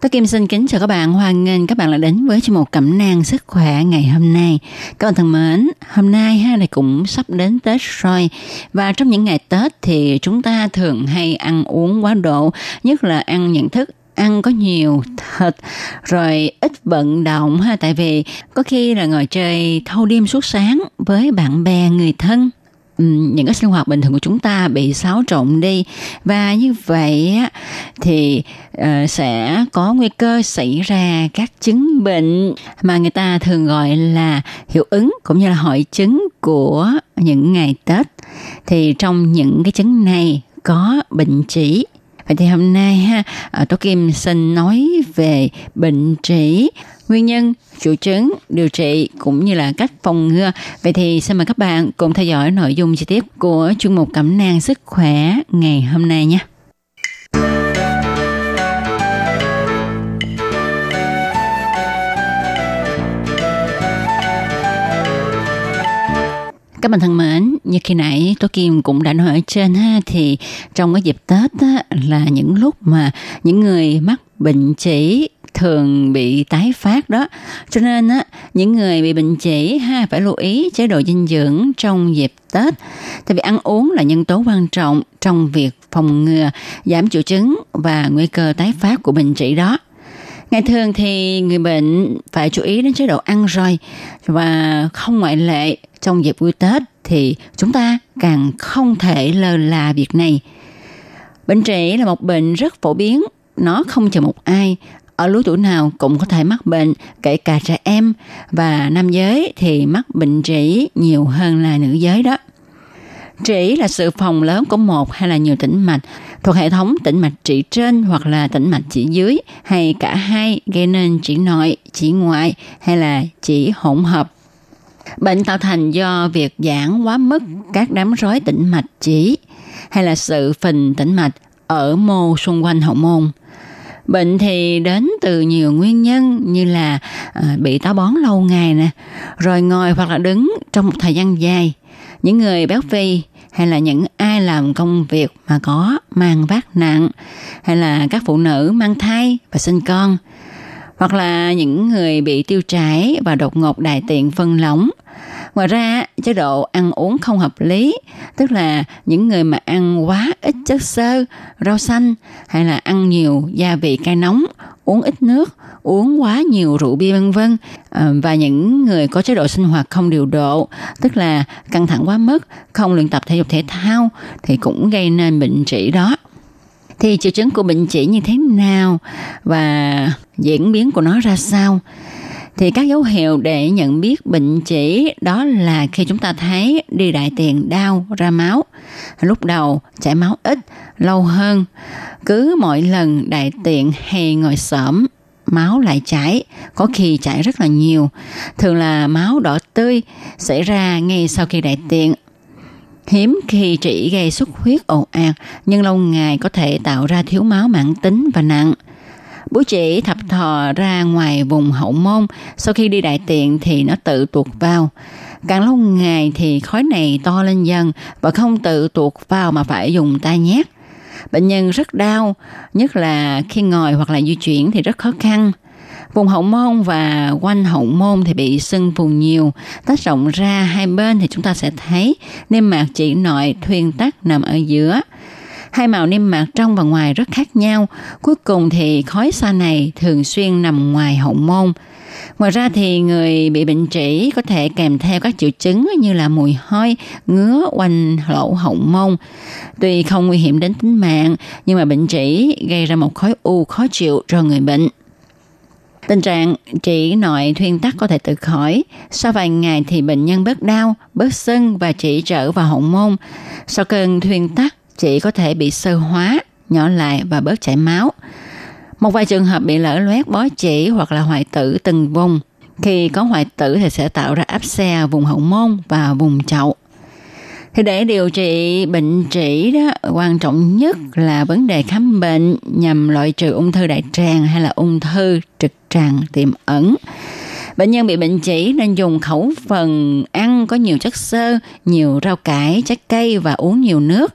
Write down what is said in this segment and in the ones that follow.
Tôi Kim xin kính chào các bạn, hoan nghênh các bạn đã đến với chương mục cẩm nang sức khỏe ngày hôm nay. Các bạn thân mến, hôm nay ha này cũng sắp đến Tết rồi. Và trong những ngày Tết thì chúng ta thường hay ăn uống quá độ, nhất là ăn những thức ăn có nhiều thịt rồi ít vận động ha. Tại vì có khi là ngồi chơi thâu đêm suốt sáng với bạn bè người thân những cái sinh hoạt bình thường của chúng ta bị xáo trộn đi. Và như vậy á, thì ờ, sẽ có nguy cơ xảy ra các chứng bệnh mà người ta thường gọi là hiệu ứng cũng như là hội chứng của những ngày Tết. Thì trong những cái chứng này có bệnh trĩ Vậy thì hôm nay ha, à, Tố Kim xin nói về bệnh trĩ, nguyên nhân, triệu chứng, điều trị cũng như là cách phòng ngừa. Vậy thì xin mời các bạn cùng theo dõi nội dung chi tiết của chuyên mục cẩm nang sức khỏe ngày hôm nay nhé. Các bạn thân mến, như khi nãy Tố Kim cũng đã nói ở trên ha thì trong cái dịp Tết á, là những lúc mà những người mắc bệnh chỉ thường bị tái phát đó. Cho nên á, những người bị bệnh chỉ ha phải lưu ý chế độ dinh dưỡng trong dịp Tết. Tại vì ăn uống là nhân tố quan trọng trong việc phòng ngừa, giảm triệu chứng và nguy cơ tái phát của bệnh chỉ đó. Ngày thường thì người bệnh phải chú ý đến chế độ ăn rồi và không ngoại lệ trong dịp vui Tết thì chúng ta càng không thể lơ là việc này. Bệnh trĩ là một bệnh rất phổ biến, nó không chờ một ai, ở lứa tuổi nào cũng có thể mắc bệnh, kể cả trẻ em và nam giới thì mắc bệnh trĩ nhiều hơn là nữ giới đó. Trĩ là sự phòng lớn của một hay là nhiều tĩnh mạch thuộc hệ thống tĩnh mạch chỉ trên hoặc là tĩnh mạch chỉ dưới hay cả hai gây nên chỉ nội, chỉ ngoại hay là chỉ hỗn hợp. Bệnh tạo thành do việc giãn quá mức các đám rối tĩnh mạch chỉ hay là sự phình tĩnh mạch ở mô xung quanh hậu môn. Bệnh thì đến từ nhiều nguyên nhân như là à, bị táo bón lâu ngày nè, rồi ngồi hoặc là đứng trong một thời gian dài. Những người béo phì hay là những ai làm công việc mà có mang vác nặng hay là các phụ nữ mang thai và sinh con hoặc là những người bị tiêu chảy và đột ngột đại tiện phân lỏng. Ngoài ra, chế độ ăn uống không hợp lý, tức là những người mà ăn quá ít chất xơ, rau xanh hay là ăn nhiều gia vị cay nóng, uống ít nước, uống quá nhiều rượu bia vân vân ờ, và những người có chế độ sinh hoạt không điều độ, tức là căng thẳng quá mức, không luyện tập thể dục thể thao thì cũng gây nên bệnh trĩ đó thì triệu chứng của bệnh chỉ như thế nào và diễn biến của nó ra sao? Thì các dấu hiệu để nhận biết bệnh chỉ đó là khi chúng ta thấy đi đại tiện đau, ra máu. Lúc đầu, chảy máu ít, lâu hơn. Cứ mỗi lần đại tiện hay ngồi xổm, máu lại chảy. Có khi chảy rất là nhiều. Thường là máu đỏ tươi xảy ra ngay sau khi đại tiện Hiếm khi chỉ gây xuất huyết ồ ạt, nhưng lâu ngày có thể tạo ra thiếu máu mãn tính và nặng. Bú chỉ thập thò ra ngoài vùng hậu môn, sau khi đi đại tiện thì nó tự tuột vào. Càng lâu ngày thì khói này to lên dần và không tự tuột vào mà phải dùng tay nhét. Bệnh nhân rất đau, nhất là khi ngồi hoặc là di chuyển thì rất khó khăn. Vùng hậu môn và quanh hậu môn thì bị sưng phù nhiều, tách rộng ra hai bên thì chúng ta sẽ thấy niêm mạc chỉ nội thuyên tắc nằm ở giữa. Hai màu niêm mạc trong và ngoài rất khác nhau. Cuối cùng thì khói xa này thường xuyên nằm ngoài hậu môn. Ngoài ra thì người bị bệnh trĩ có thể kèm theo các triệu chứng như là mùi hôi, ngứa quanh lỗ hậu môn. Tuy không nguy hiểm đến tính mạng, nhưng mà bệnh trĩ gây ra một khối u khó chịu cho người bệnh. Tình trạng chỉ nội thuyên tắc có thể tự khỏi. Sau vài ngày thì bệnh nhân bớt đau, bớt sưng và chỉ trở vào hậu môn. Sau cơn thuyên tắc, chỉ có thể bị sơ hóa, nhỏ lại và bớt chảy máu. Một vài trường hợp bị lở loét bó chỉ hoặc là hoại tử từng vùng. Khi có hoại tử thì sẽ tạo ra áp xe vùng hậu môn và vùng chậu. Thì để điều trị bệnh trĩ đó, quan trọng nhất là vấn đề khám bệnh nhằm loại trừ ung thư đại tràng hay là ung thư trực tràng tiềm ẩn. Bệnh nhân bị bệnh chỉ nên dùng khẩu phần ăn có nhiều chất xơ, nhiều rau cải, trái cây và uống nhiều nước.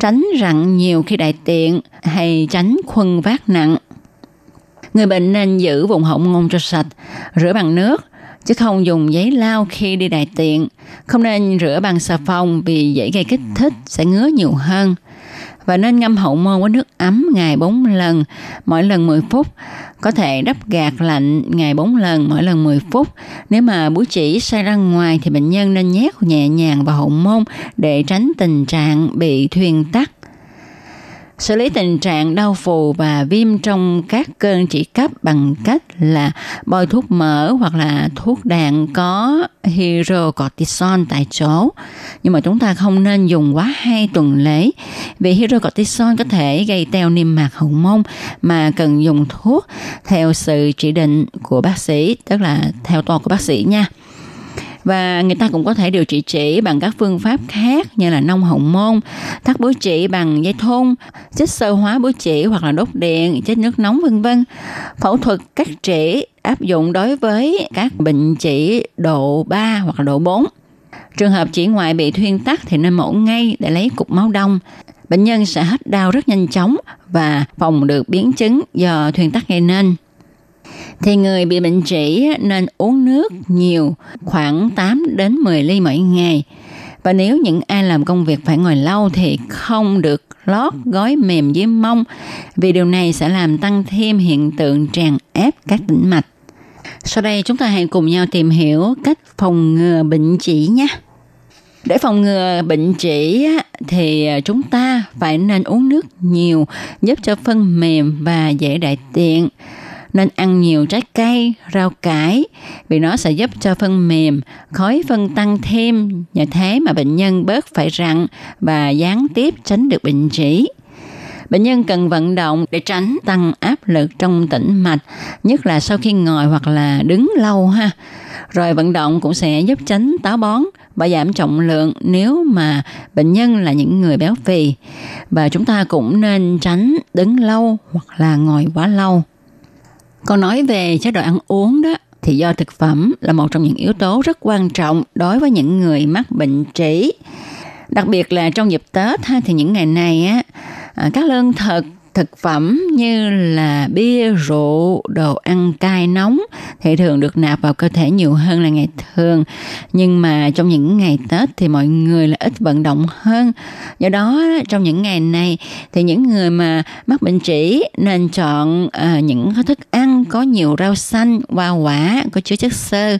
Tránh rặn nhiều khi đại tiện hay tránh khuân vác nặng. Người bệnh nên giữ vùng hậu môn cho sạch, rửa bằng nước, chứ không dùng giấy lau khi đi đại tiện. Không nên rửa bằng xà phòng vì dễ gây kích thích, sẽ ngứa nhiều hơn. Và nên ngâm hậu môn với nước ấm ngày 4 lần, mỗi lần 10 phút. Có thể đắp gạt lạnh ngày 4 lần, mỗi lần 10 phút. Nếu mà búi chỉ sai ra ngoài thì bệnh nhân nên nhét nhẹ nhàng vào hậu môn để tránh tình trạng bị thuyền tắc xử lý tình trạng đau phù và viêm trong các cơn chỉ cấp bằng cách là bôi thuốc mỡ hoặc là thuốc đạn có hydrocortisone tại chỗ. Nhưng mà chúng ta không nên dùng quá hai tuần lễ vì hydrocortisone có thể gây teo niêm mạc hậu môn mà cần dùng thuốc theo sự chỉ định của bác sĩ, tức là theo toa của bác sĩ nha và người ta cũng có thể điều trị trĩ bằng các phương pháp khác như là nông hậu môn, thắt búi trĩ bằng dây thun, chích sơ hóa búi trĩ hoặc là đốt điện, chích nước nóng vân vân. Phẫu thuật cắt trĩ áp dụng đối với các bệnh trĩ độ 3 hoặc là độ 4. Trường hợp chỉ ngoại bị thuyên tắc thì nên mổ ngay để lấy cục máu đông. Bệnh nhân sẽ hết đau rất nhanh chóng và phòng được biến chứng do thuyên tắc gây nên thì người bị bệnh trĩ nên uống nước nhiều, khoảng 8 đến 10 ly mỗi ngày. Và nếu những ai làm công việc phải ngồi lâu thì không được lót gói mềm dưới mông vì điều này sẽ làm tăng thêm hiện tượng tràn ép các tĩnh mạch. Sau đây chúng ta hãy cùng nhau tìm hiểu cách phòng ngừa bệnh chỉ nhé. Để phòng ngừa bệnh chỉ thì chúng ta phải nên uống nước nhiều giúp cho phân mềm và dễ đại tiện nên ăn nhiều trái cây, rau cải vì nó sẽ giúp cho phân mềm, khói phân tăng thêm, nhờ thế mà bệnh nhân bớt phải rặn và gián tiếp tránh được bệnh trĩ. Bệnh nhân cần vận động để tránh tăng áp lực trong tĩnh mạch, nhất là sau khi ngồi hoặc là đứng lâu ha. Rồi vận động cũng sẽ giúp tránh táo bón và giảm trọng lượng nếu mà bệnh nhân là những người béo phì. Và chúng ta cũng nên tránh đứng lâu hoặc là ngồi quá lâu. Còn nói về chế độ ăn uống đó thì do thực phẩm là một trong những yếu tố rất quan trọng đối với những người mắc bệnh trĩ. Đặc biệt là trong dịp Tết ha, thì những ngày này á à, các lương thực thực phẩm như là bia, rượu, đồ ăn cay nóng thì thường được nạp vào cơ thể nhiều hơn là ngày thường. Nhưng mà trong những ngày Tết thì mọi người là ít vận động hơn. Do đó trong những ngày này thì những người mà mắc bệnh trĩ nên chọn à, những thức ăn có nhiều rau xanh, hoa quả, có chứa chất xơ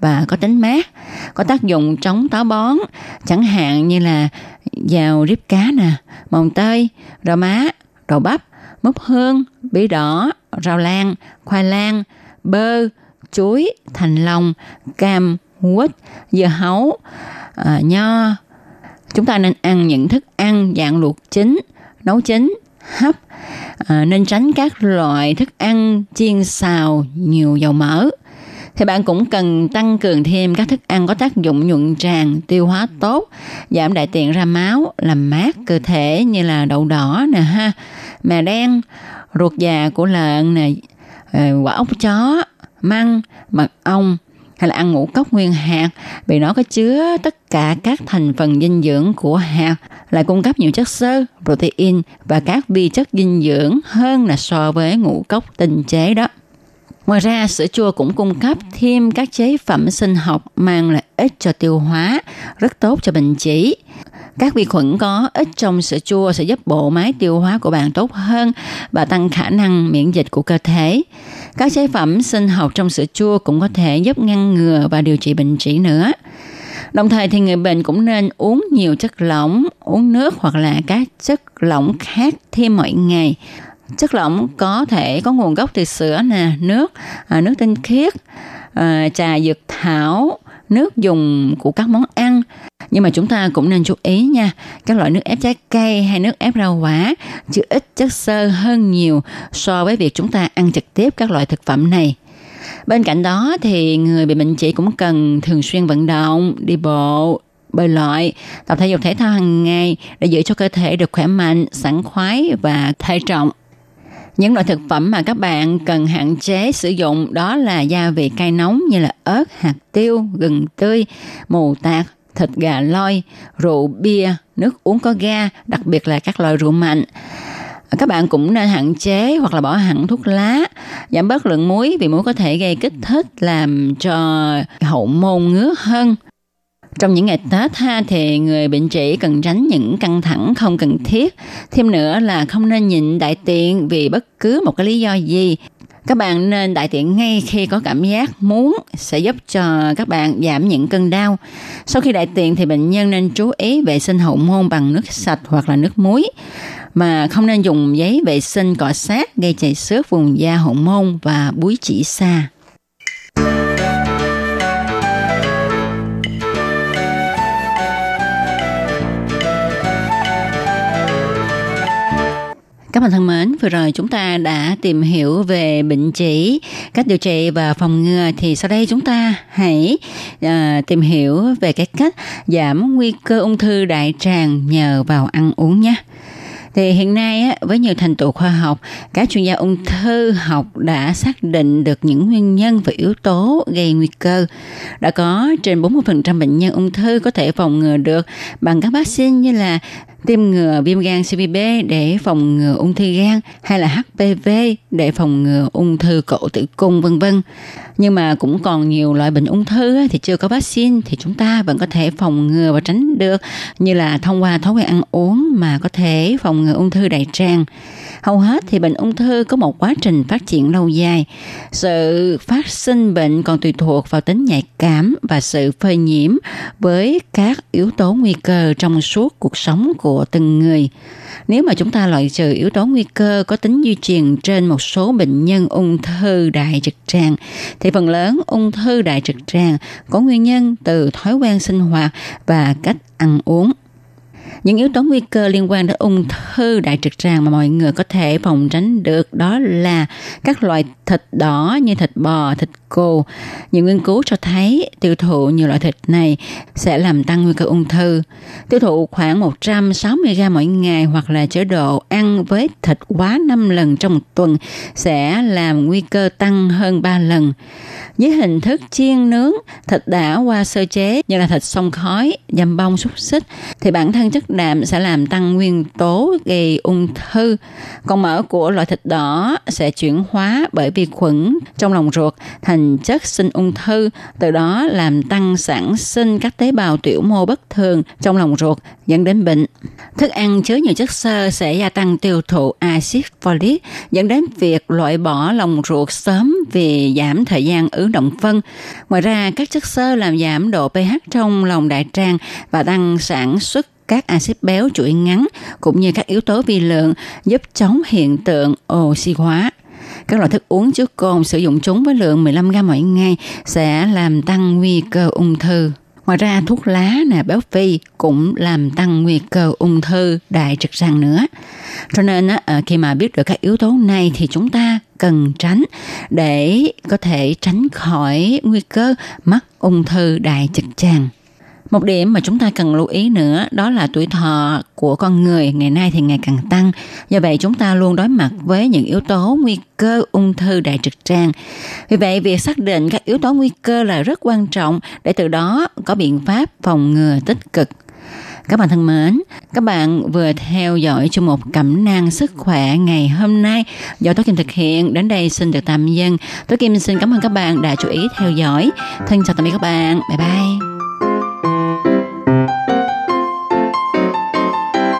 và có tính mát, có tác dụng chống táo bón, chẳng hạn như là dào riếp cá nè, mồng tơi, rau má, đậu bắp, mốc hương, bí đỏ, rau lan, khoai lang, bơ, chuối, thành long, cam, quýt, dưa hấu, à, nho. Chúng ta nên ăn những thức ăn dạng luộc chín, nấu chín, hấp. À, nên tránh các loại thức ăn chiên xào nhiều dầu mỡ thì bạn cũng cần tăng cường thêm các thức ăn có tác dụng nhuận tràng, tiêu hóa tốt, giảm đại tiện ra máu, làm mát cơ thể như là đậu đỏ nè ha, mè đen, ruột già của lợn nè, ờ, quả ốc chó, măng, mật ong hay là ăn ngũ cốc nguyên hạt vì nó có chứa tất cả các thành phần dinh dưỡng của hạt lại cung cấp nhiều chất xơ, protein và các vi chất dinh dưỡng hơn là so với ngũ cốc tinh chế đó. Ngoài ra, sữa chua cũng cung cấp thêm các chế phẩm sinh học mang lợi ích cho tiêu hóa, rất tốt cho bệnh chỉ. Các vi khuẩn có ích trong sữa chua sẽ giúp bộ máy tiêu hóa của bạn tốt hơn và tăng khả năng miễn dịch của cơ thể. Các chế phẩm sinh học trong sữa chua cũng có thể giúp ngăn ngừa và điều trị bệnh chỉ nữa. Đồng thời thì người bệnh cũng nên uống nhiều chất lỏng, uống nước hoặc là các chất lỏng khác thêm mỗi ngày Chất lỏng có thể có nguồn gốc từ sữa nè, nước, à, nước tinh khiết, à, trà dược thảo, nước dùng của các món ăn. Nhưng mà chúng ta cũng nên chú ý nha, các loại nước ép trái cây hay nước ép rau quả chứa ít chất xơ hơn nhiều so với việc chúng ta ăn trực tiếp các loại thực phẩm này. Bên cạnh đó thì người bị bệnh chỉ cũng cần thường xuyên vận động, đi bộ, bơi lội, tập thể dục thể thao hàng ngày để giữ cho cơ thể được khỏe mạnh, sảng khoái và thể trọng. Những loại thực phẩm mà các bạn cần hạn chế sử dụng đó là gia vị cay nóng như là ớt, hạt tiêu, gừng tươi, mù tạt, thịt gà loi, rượu bia, nước uống có ga, đặc biệt là các loại rượu mạnh. Các bạn cũng nên hạn chế hoặc là bỏ hẳn thuốc lá, giảm bớt lượng muối vì muối có thể gây kích thích làm cho hậu môn ngứa hơn. Trong những ngày Tết ha, thì người bệnh trĩ cần tránh những căng thẳng không cần thiết. Thêm nữa là không nên nhịn đại tiện vì bất cứ một cái lý do gì. Các bạn nên đại tiện ngay khi có cảm giác muốn sẽ giúp cho các bạn giảm những cơn đau. Sau khi đại tiện thì bệnh nhân nên chú ý vệ sinh hậu môn bằng nước sạch hoặc là nước muối, mà không nên dùng giấy vệ sinh cọ sát gây chảy xước vùng da hậu môn và búi chỉ xa. Các bạn thân mến, vừa rồi chúng ta đã tìm hiểu về bệnh chỉ, cách điều trị và phòng ngừa thì sau đây chúng ta hãy uh, tìm hiểu về cái cách giảm nguy cơ ung thư đại tràng nhờ vào ăn uống nhé. Thì hiện nay với nhiều thành tựu khoa học, các chuyên gia ung thư học đã xác định được những nguyên nhân và yếu tố gây nguy cơ. Đã có trên 40% bệnh nhân ung thư có thể phòng ngừa được bằng các vaccine như là tiêm ngừa viêm gan CVB để phòng ngừa ung thư gan hay là HPV để phòng ngừa ung thư cổ tử cung, vân vân. Nhưng mà cũng còn nhiều loại bệnh ung thư thì chưa có vaccine, thì chúng ta vẫn có thể phòng ngừa và tránh được như là thông qua thói quen ăn uống mà có thể phòng ngừa ung thư đại tràng. Hầu hết thì bệnh ung thư có một quá trình phát triển lâu dài. Sự phát sinh bệnh còn tùy thuộc vào tính nhạy cảm và sự phơi nhiễm với các yếu tố nguy cơ trong suốt cuộc sống của từng người. Nếu mà chúng ta loại trừ yếu tố nguy cơ có tính di truyền trên một số bệnh nhân ung thư đại trực tràng, thì phần lớn ung thư đại trực tràng có nguyên nhân từ thói quen sinh hoạt và cách ăn uống. Những yếu tố nguy cơ liên quan đến ung thư đại trực tràng mà mọi người có thể phòng tránh được đó là các loại thịt đỏ như thịt bò, thịt cừu. Nhiều nghiên cứu cho thấy tiêu thụ nhiều loại thịt này sẽ làm tăng nguy cơ ung thư. Tiêu thụ khoảng 160 g mỗi ngày hoặc là chế độ ăn với thịt quá 5 lần trong một tuần sẽ làm nguy cơ tăng hơn 3 lần. Với hình thức chiên nướng, thịt đã qua sơ chế như là thịt sông khói, dầm bông, xúc xích thì bản thân chất đạm sẽ làm tăng nguyên tố gây ung thư. Còn mỡ của loại thịt đỏ sẽ chuyển hóa bởi vi khuẩn trong lòng ruột thành chất sinh ung thư, từ đó làm tăng sản sinh các tế bào tiểu mô bất thường trong lòng ruột dẫn đến bệnh. Thức ăn chứa nhiều chất xơ sẽ gia tăng tiêu thụ axit folic dẫn đến việc loại bỏ lòng ruột sớm vì giảm thời gian ứ động phân. Ngoài ra, các chất xơ làm giảm độ pH trong lòng đại tràng và tăng sản xuất các axit béo chuỗi ngắn cũng như các yếu tố vi lượng giúp chống hiện tượng oxy hóa. Các loại thức uống chứa cồn sử dụng chúng với lượng 15 gram mỗi ngày sẽ làm tăng nguy cơ ung thư. Ngoài ra, thuốc lá nè, béo phi cũng làm tăng nguy cơ ung thư, đại trực tràng nữa. Cho nên ờ, khi mà biết được các yếu tố này thì chúng ta cần tránh để có thể tránh khỏi nguy cơ mắc ung thư đại trực tràng. Một điểm mà chúng ta cần lưu ý nữa đó là tuổi thọ của con người ngày nay thì ngày càng tăng. Do vậy chúng ta luôn đối mặt với những yếu tố nguy cơ ung thư đại trực tràng. Vì vậy việc xác định các yếu tố nguy cơ là rất quan trọng để từ đó có biện pháp phòng ngừa tích cực. Các bạn thân mến, các bạn vừa theo dõi chương mục cẩm nang sức khỏe ngày hôm nay do Tố Kim thực hiện. Đến đây xin được tạm dừng. Tố Kim xin cảm ơn các bạn đã chú ý theo dõi. Thân chào tạm biệt các bạn. Bye bye.